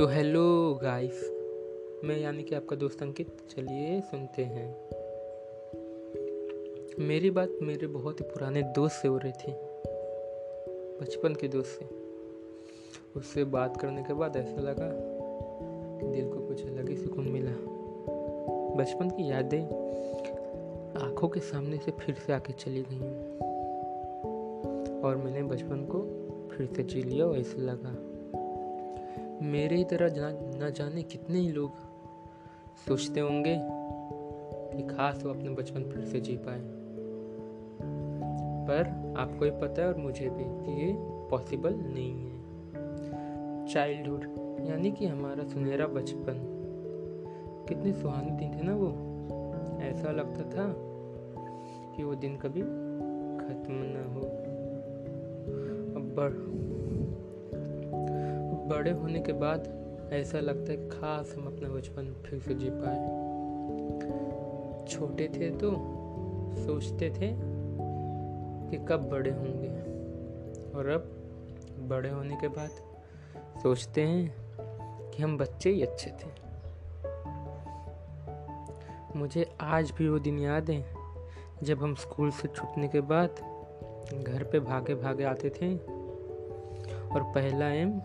तो hello guys मैं यानी कि आपका दोस्त अंकित, चलिए सुनते हैं। मेरी बात मेरे बहुत ही पुराने दोस्त से हो रही थी, बचपन के दोस्त से। उससे बात करने के बाद ऐसा लगा कि दिल को कुछ अलग ही सुकून मिला। बचपन की यादें आँखों के सामने से फिर से आके चली गई। और मैंने बचपन को फिर से जी लिया वैसे लगा मेरे ही तरह न जाने कितने ही लोग सोचते होंगे कि खास वो अपने बचपन फिर से जी पाए। पर आपको ही पता है और मुझे भी कि ये पॉसिबल नहीं है। चाइल्डहुड यानी कि हमारा सुनहरा बचपन। कितने सुहाने दिन थे ना वो। ऐसा लगता था कि वो दिन कभी खत्म ना हो। अब बढ़ बड़े होने के बाद ऐसा लगता है खास हम अपना बचपन फिर से जी पाए। छोटे थे तो सोचते थे कि कब बड़े होंगे। और अब बड़े होने के बाद सोचते हैं कि हम बच्चे ही अच्छे थे। मुझे आज भी वो दिन याद है, जब हम स्कूल से छूटने के बाद घर पे भागे भागे आते थे। और पहला एम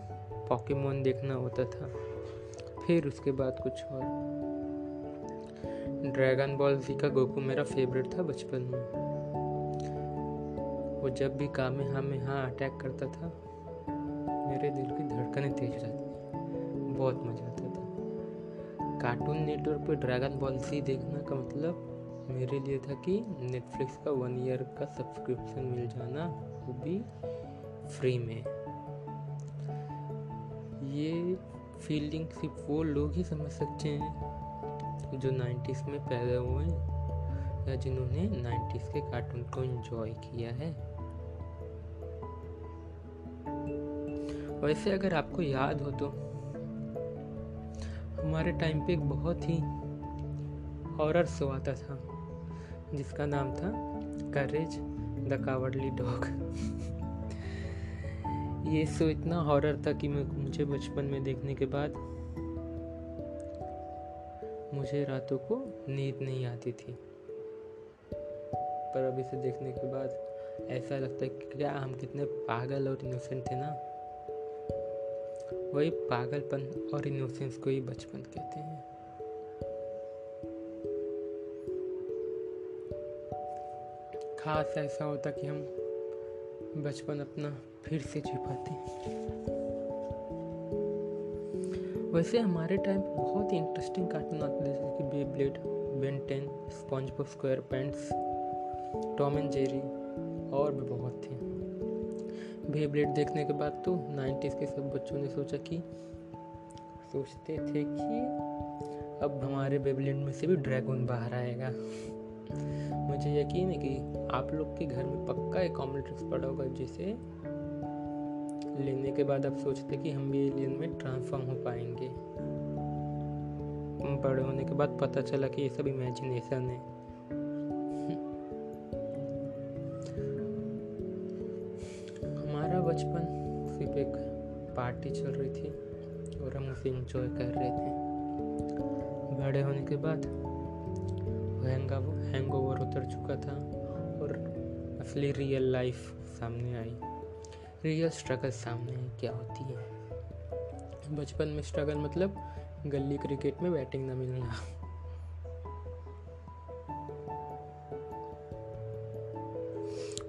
पॉकीमोन देखना होता था। फिर उसके बाद कुछ और। ड्रैगन बॉल जी का गोकू मेरा फेवरेट था बचपन में। वो जब भी कामे हाँ में हाँ अटैक करता था, मेरे दिल की धड़कनें तेज रहती थी। बहुत मज़ा आता था। कार्टून नेटवर्क पर ड्रैगन बॉल जी देखना का मतलब मेरे लिए था कि नेटफ्लिक्स का वन ईयर का सब्सक्रिप्शन मिल जाना वो भी फ्री में। ये फीलिंग सिर्फ़ वो लोग ही समझ सकते हैं जो नाइन्टीज़ में पैदा हुए हैं या जिन्होंने नाइन्टीज़ के कार्टून को एंजॉय किया है। वैसे अगर आपको याद हो तो हमारे टाइम पे एक बहुत ही हॉरर शो आता था, जिसका नाम था करेज द कावर्डली डॉग ये शो इतना हॉरर था कि मुझे बचपन में देखने के बाद मुझे रातों को नींद नहीं आती थी। पर अब इसे देखने के बाद ऐसा लगता है कि क्या हम कितने पागल और इनोसेंट थे ना। वही पागलपन और इनोसेंस को ही बचपन कहते हैं। खास ऐसा होता कि हम बचपन अपना फिर से जी पाते वैसे हमारे टाइम बहुत ही इंटरेस्टिंग कार्टून आते थे, जैसे कि Beyblade Ben Ten SpongeBob SquarePants Tom and Jerry और भी बहुत थे। बे ब्लेड देखने के बाद तो नाइन्टीज़ के सब बच्चों ने सोचा कि, सोचते थे कि अब हमारे बेबलेट में से भी ड्रैगन बाहर आएगा। मुझे यकीन है कि आप लोग के घर में पक्का एक कॉमन ट्रिक्स पड़ा होगा जिसे लेने के बाद आप सोचते कि हम भी एलियन में ट्रांसफॉर्म हो पाएँगे। बड़े होने के बाद पता चला कि ये सब इमेजिनेशन है। हमारा बचपन सिर्फ़ एक पार्टी चल रही थी और हम उसे इंजॉय कर रहे थे। बड़े होने के बाद हैंग ओवर उतर चुका था और असली रियल लाइफ सामने आई। रियल स्ट्रगल सामने क्या होती है? बचपन में स्ट्रगल मतलब गली क्रिकेट में बैटिंग ना मिलना।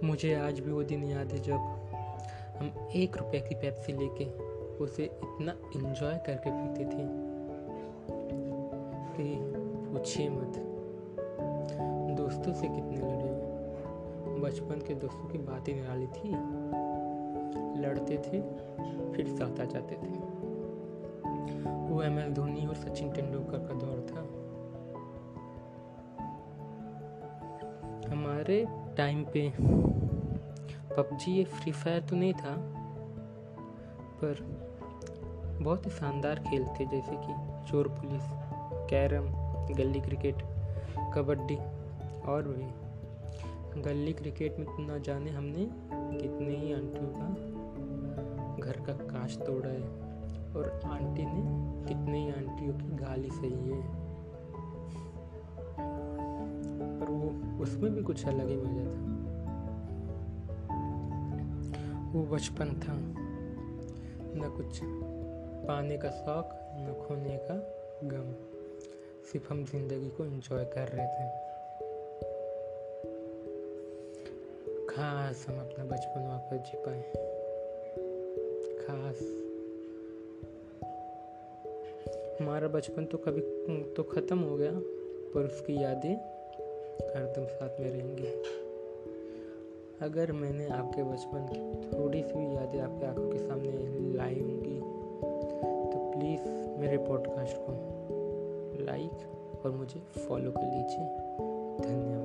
मुझे आज भी वो दिन याद है जब हम एक रुपए की पेप्सी लेके उसे इतना एंजॉय करके पीते थे कि पूछिए मत। दोस्तों से कितने लड़े बचपन के दोस्तों की बात ही निराली थी। लड़ते थे, फिर साथ आ जाते थे। वो एम एस धोनी और सचिन तेंदुलकर का दौर था। हमारे टाइम पे पबजी ये फ्री फायर तो नहीं था, पर बहुत ही शानदार खेल थे, जैसे कि चोर पुलिस, कैरम, गली क्रिकेट, कबड्डी। और भी। गली क्रिकेट में तो ना जाने हमने कितने ही आंटियों का घर का काश तोड़ा है। और आंटी ने कितने ही आंटियों की गाली सही है। पर वो उसमें भी कुछ अलग ही मज़ा था। वो बचपन था। न कुछ पाने का शौक, न खोने का गम। सिर्फ़ हम ज़िंदगी को एंजॉय कर रहे थे। खास हम अपना बचपन वापस जी पाए। खास। हमारा बचपन तो कभी तो ख़त्म हो गया, पर उसकी यादें हरदम साथ में रहेंगी। अगर मैंने आपके बचपन की थोड़ी सी भी यादें आपके आँखों के सामने लाई होंगी तो प्लीज़ मेरे पॉडकास्ट को लाइक और मुझे फॉलो कर लीजिए। धन्यवाद।